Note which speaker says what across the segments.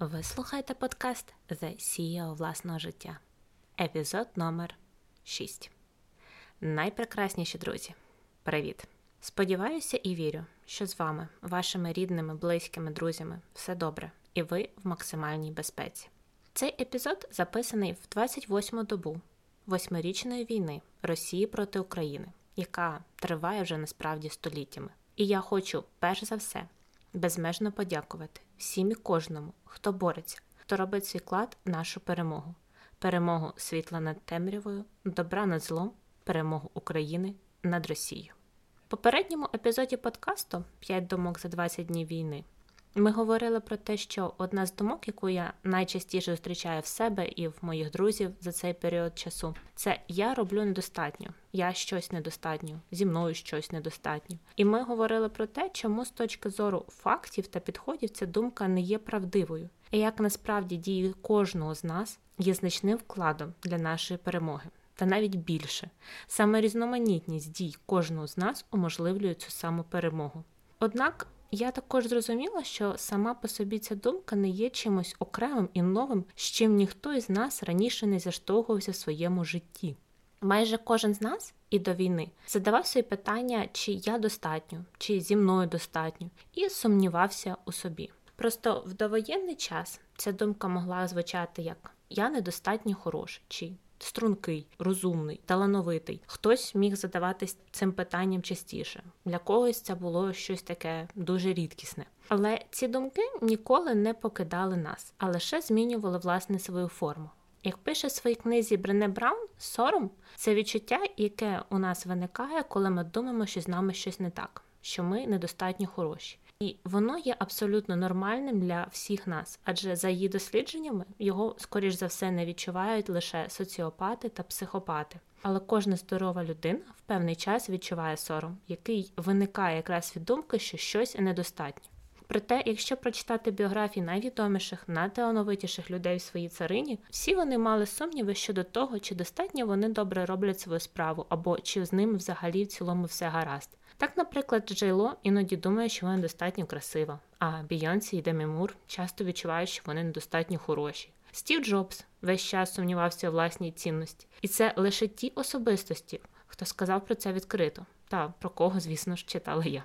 Speaker 1: Ви слухаєте подкаст The CEO власного життя, епізод номер 6. Найпрекрасніші друзі. Привіт! Сподіваюся і вірю, що з вами, вашими рідними, близькими друзями, все добре, і ви в максимальній безпеці. Цей епізод записаний в 28-му добу восьмирічної війни Росії проти України, яка триває вже насправді століттями. І я хочу, перш за все, безмежно подякувати всім і кожному, хто бореться, хто робить свій клад в нашу перемогу, перемогу світла над темрявою, добра над злом, перемогу України над Росією. В попередньому епізоді подкасту «5 думок за 20 днів війни ми говорили про те, що одна з думок, яку я найчастіше зустрічаю в себе і в моїх друзів за цей період часу, це я роблю недостатньо, я щось недостатньо, зі мною щось недостатньо. І ми говорили про те, чому з точки зору фактів та підходів ця думка не є правдивою, і як насправді дії кожного з нас є значним вкладом для нашої перемоги. Та навіть більше саме різноманітність дій кожного з нас уможливлює цю саму перемогу. Однак я також зрозуміла, що сама по собі ця думка не є чимось окремим і новим, з чим ніхто із нас раніше не заштовхувався в своєму житті. Майже кожен з нас і до війни задавав собі питання, чи я достатньо, чи зі мною достатньо, і сумнівався у собі. Просто в довоєнний час ця думка могла звучати як я недостатньо хороший, чи стрункий, розумний, талановитий. Хтось міг задаватись цим питанням частіше. Для когось це було щось таке дуже рідкісне. Але ці думки ніколи не покидали нас, а лише змінювали власне свою форму. Як пише в своїй книзі Брене Браун, сором це відчуття, яке у нас виникає, коли ми думаємо, що з нами щось не так, що ми недостатньо хороші. І воно є абсолютно нормальним для всіх нас, адже за її дослідженнями його, скоріш за все, не відчувають лише соціопати та психопати. Але кожна здорова людина в певний час відчуває сором, який виникає якраз від думки, що щось недостатньо. Проте, якщо прочитати біографії найвідоміших, найталановитіших людей в своїй царині, всі вони мали сумніви щодо того, чи достатньо вони добре роблять свою справу, або чи з ними взагалі в цілому все гаразд. Так, наприклад, Джейло іноді думає, що вона достатньо красива, а Бійонсі і Демі Мур часто відчувають, що вони недостатньо хороші. Стів Джобс весь час сумнівався у власній цінності, і це лише ті особистості, хто сказав про це відкрито, та про кого, звісно ж, читала я.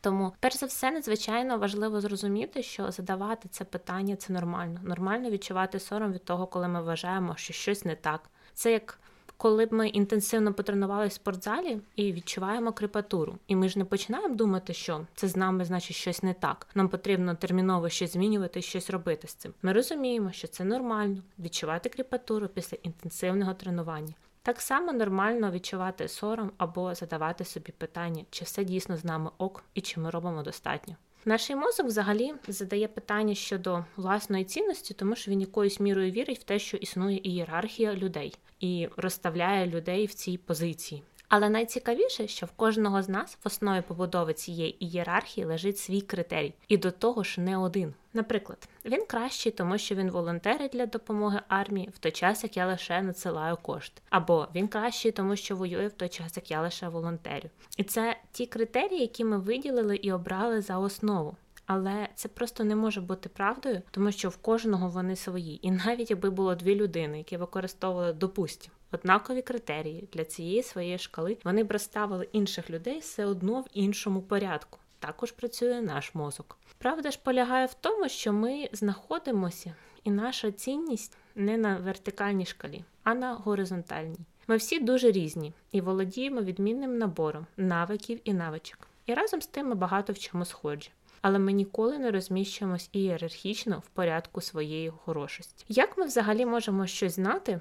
Speaker 1: Тому, перш за все, надзвичайно важливо зрозуміти, що задавати це питання це нормально. Нормально відчувати сором від того, коли ми вважаємо, що щось не так. Це як коли ми інтенсивно потренувалися в спортзалі і відчуваємо крепатуру. І ми ж не починаємо думати, що це з нами значить щось не так. Нам потрібно терміново щось змінювати, щось робити з цим. Ми розуміємо, що це нормально відчувати крепатуру після інтенсивного тренування. Так само нормально відчувати сором або задавати собі питання, чи все дійсно з нами ок і чи ми робимо достатньо. Наш мозок взагалі задає питання щодо власної цінності, тому що він якоюсь мірою вірить в те, що існує ієрархія людей і розставляє людей в цій позиції. Але найцікавіше, що в кожного з нас в основі побудови цієї ієрархії лежить свій критерій, і до того ж не один. Наприклад, він кращий, тому що він волонтерить для допомоги армії в той час, як я лише надсилаю кошти, або він кращий, тому що воює в той час, як я лише волонтерю. І це ті критерії, які ми виділили і обрали за основу. Але це просто не може бути правдою, тому що в кожного вони свої. І навіть якби було дві людини, які використовували, допустимо, однакові критерії для цієї своєї шкали, вони б розставили інших людей все одно в іншому порядку. Також працює наш мозок. Правда ж полягає в тому, що ми знаходимося, і наша цінність не на вертикальній шкалі, а на горизонтальній. Ми всі дуже різні і володіємо відмінним набором навиків і навичок. І разом з тим ми багато в чому схожі але ми ніколи не розміщуємось ієрархічно в порядку своєї хорошості. Як ми взагалі можемо щось знати,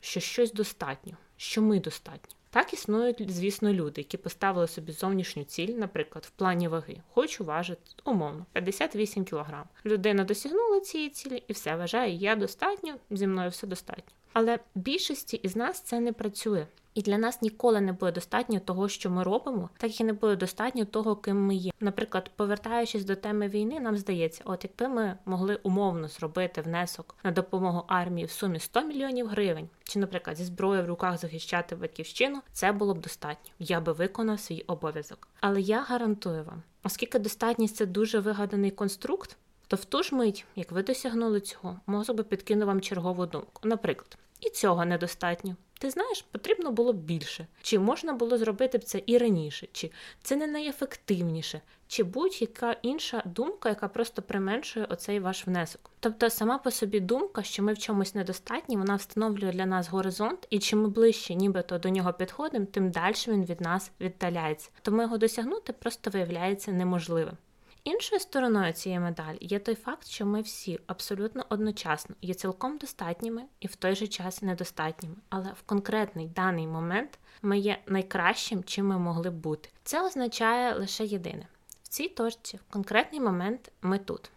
Speaker 1: що щось достатньо, що ми достатньо? Так існують, звісно, люди, які поставили собі зовнішню ціль, наприклад, в плані ваги. Хочу важити, умовно, 58 кг. Людина досягнула цієї цілі і все вважає, я достатньо, зі мною все достатньо. Але більшості із нас це не працює. І для нас ніколи не буде достатньо того, що ми робимо, так і не буде достатньо того, ким ми є. Наприклад, повертаючись до теми війни, нам здається, от якби ми могли умовно зробити внесок на допомогу армії в сумі 100 мільйонів гривень, чи, наприклад, зі зброєю в руках захищати батьківщину, це було б достатньо. Я би виконав свій обов'язок. Але я гарантую вам, оскільки достатність це дуже вигаданий конструкт. то в ту ж мить, як ви досягнули цього, мозок би підкинув вам чергову думку. Наприклад, і цього недостатньо. Ти знаєш, потрібно було б більше, чи можна було зробити б це і раніше, чи це не найефективніше, чи будь-яка інша думка, яка просто применшує оцей ваш внесок. Тобто сама по собі думка, що ми в чомусь недостатні, вона встановлює для нас горизонт, і чим ми ближче, нібито до нього підходимо, тим далі він від нас віддаляється. Тому його досягнути просто виявляється неможливим. Іншою стороною цієї медалі є той факт, що ми всі абсолютно одночасно є цілком достатніми і в той же час недостатніми, але в конкретний даний момент ми є найкращим, чим ми могли б бути. Це означає лише єдине: в цій точці, в конкретний момент, ми тут.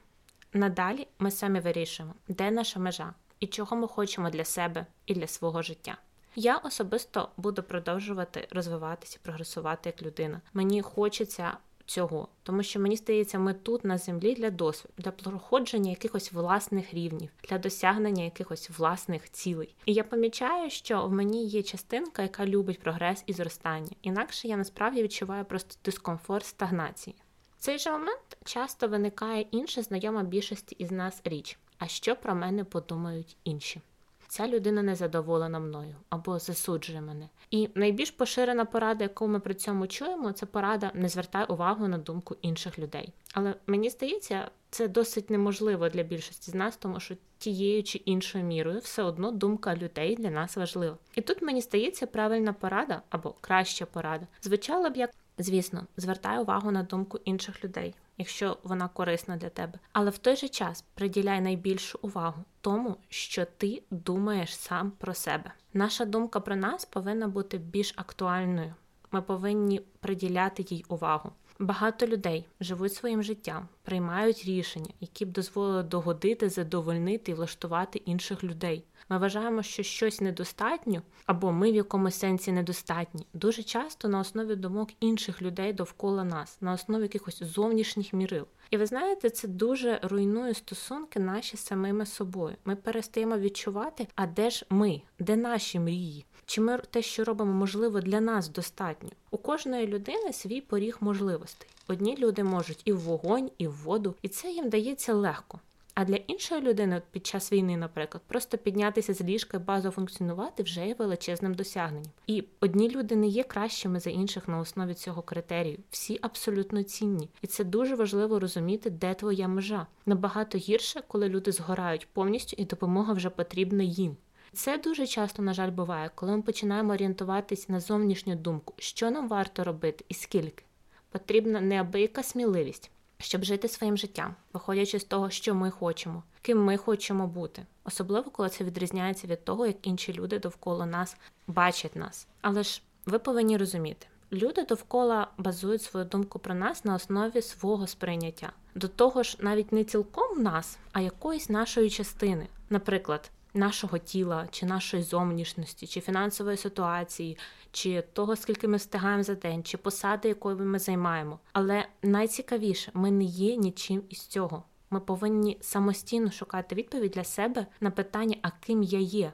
Speaker 1: Надалі ми самі вирішуємо, де наша межа і чого ми хочемо для себе і для свого життя. Я особисто буду продовжувати розвиватися, прогресувати як людина. Мені хочеться цього, тому що мені здається, ми тут на землі для досвіду, для проходження якихось власних рівнів, для досягнення якихось власних цілей. І я помічаю, що в мені є частинка, яка любить прогрес і зростання. Інакше я насправді відчуваю просто дискомфорт стагнації. Цей же момент часто виникає інша знайома більшості із нас річ. А що про мене подумають інші? Ця людина не задоволена мною або засуджує мене. І найбільш поширена порада, яку ми при цьому чуємо, це порада не звертай увагу на думку інших людей. Але мені здається, це досить неможливо для більшості з нас, тому що тією чи іншою мірою все одно думка людей для нас важлива. І тут мені здається правильна порада або краща порада звучала б як Звісно, звертай увагу на думку інших людей, якщо вона корисна для тебе. Але в той же час приділяй найбільшу увагу тому, що ти думаєш сам про себе. Наша думка про нас повинна бути більш актуальною. Ми повинні приділяти їй увагу. Багато людей живуть своїм життям, приймають рішення, які б дозволили догодити, задовольнити і влаштувати інших людей. Ми вважаємо, що щось недостатньо, або ми в якомусь сенсі недостатні, дуже часто на основі думок інших людей довкола нас, на основі якихось зовнішніх мірил. І ви знаєте, це дуже руйнує стосунки наші з самими собою. Ми перестаємо відчувати, а де ж ми, де наші мрії? Чи ми те, що робимо, можливо, для нас достатньо? У кожної людини свій поріг можливостей. Одні люди можуть і в вогонь, і в воду, і це їм дається легко. А для іншої людини під час війни, наприклад, просто піднятися з ліжка і базово функціонувати вже є величезним досягненням. І одні люди не є кращими за інших на основі цього критерію. Всі абсолютно цінні. І це дуже важливо розуміти, де твоя межа. Набагато гірше, коли люди згорають повністю і допомога вже потрібна їм. Це дуже часто, на жаль, буває, коли ми починаємо орієнтуватися на зовнішню думку, що нам варто робити і скільки. Потрібна неабияка сміливість щоб жити своїм життям, виходячи з того, що ми хочемо, ким ми хочемо бути, особливо коли це відрізняється від того, як інші люди довкола нас бачать нас. Але ж ви повинні розуміти, люди довкола базують свою думку про нас на основі свого сприйняття. До того ж, навіть не цілком нас, а якоїсь нашої частини. Наприклад, нашого тіла, чи нашої зовнішності, чи фінансової ситуації, чи того, скільки ми встигаємо за день, чи посади, якою ми займаємо. Але найцікавіше, ми не є нічим із цього. Ми повинні самостійно шукати відповідь для себе на питання, а ким я є.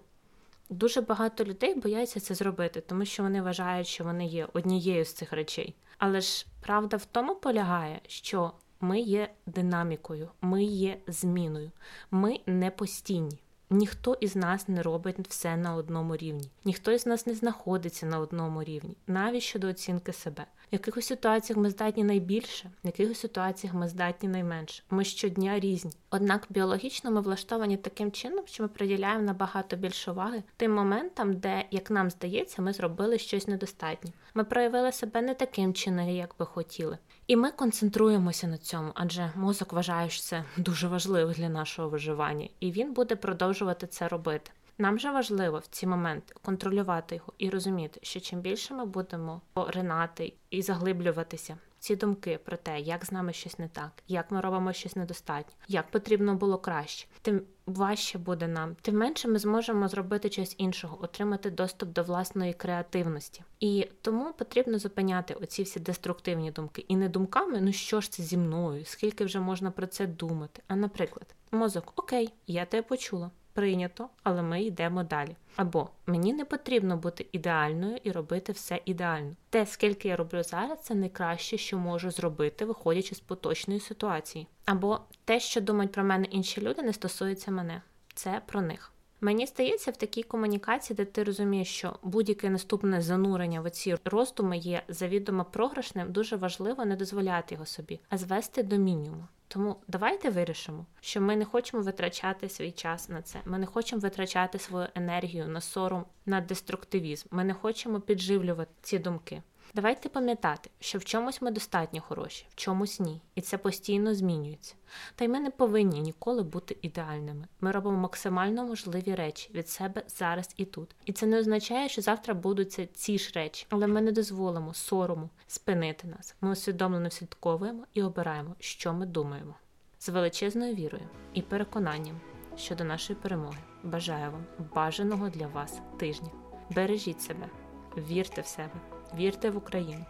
Speaker 1: Дуже багато людей бояться це зробити, тому що вони вважають, що вони є однією з цих речей. Але ж правда в тому полягає, що ми є динамікою, ми є зміною, ми не постійні. Ніхто із нас не робить все на одному рівні, ніхто із нас не знаходиться на одному рівні, навіть щодо оцінки себе. В якихось ситуаціях ми здатні найбільше, в якихось ситуаціях ми здатні найменше. Ми щодня різні. Однак біологічно ми влаштовані таким чином, що ми приділяємо набагато більше уваги тим моментам, де, як нам здається, ми зробили щось недостатнє. Ми проявили себе не таким чином, як би хотіли. І ми концентруємося на цьому, адже мозок вважає, що це дуже важливо для нашого виживання, і він буде продовжувати це робити. Нам же важливо в ці моменти контролювати його і розуміти, що чим більше ми будемо поринати і заглиблюватися ці думки про те, як з нами щось не так, як ми робимо щось недостатньо, як потрібно було краще, тим важче буде нам, тим менше ми зможемо зробити щось іншого, отримати доступ до власної креативності. І тому потрібно зупиняти оці всі деструктивні думки. І не думками, ну що ж це зі мною, скільки вже можна про це думати. А наприклад, мозок, окей, я тебе почула. Прийнято, але ми йдемо далі. Або мені не потрібно бути ідеальною і робити все ідеально. Те, скільки я роблю зараз, це найкраще, що можу зробити, виходячи з поточної ситуації. Або те, що думають про мене інші люди, не стосується мене. Це про них. Мені здається, в такій комунікації, де ти розумієш, що будь-яке наступне занурення в оці роздуми є завідомо програшним, дуже важливо не дозволяти його собі, а звести до мінімуму. Тому давайте вирішимо, що ми не хочемо витрачати свій час на це. Ми не хочемо витрачати свою енергію на сором, на деструктивізм. Ми не хочемо підживлювати ці думки. Давайте пам'ятати, що в чомусь ми достатньо хороші, в чомусь ні, і це постійно змінюється. Та й ми не повинні ніколи бути ідеальними. Ми робимо максимально можливі речі від себе зараз і тут. І це не означає, що завтра будуть ці ж речі, але ми не дозволимо сорому спинити нас. Ми усвідомлено слідковуємо і обираємо, що ми думаємо. З величезною вірою і переконанням щодо нашої перемоги. Бажаю вам бажаного для вас тижня. Бережіть себе, вірте в себе вірте в Україну.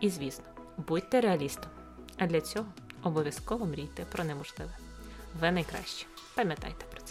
Speaker 1: І, звісно, будьте реалістом. А для цього обов'язково мрійте про неможливе. Ви найкраще. Пам'ятайте про.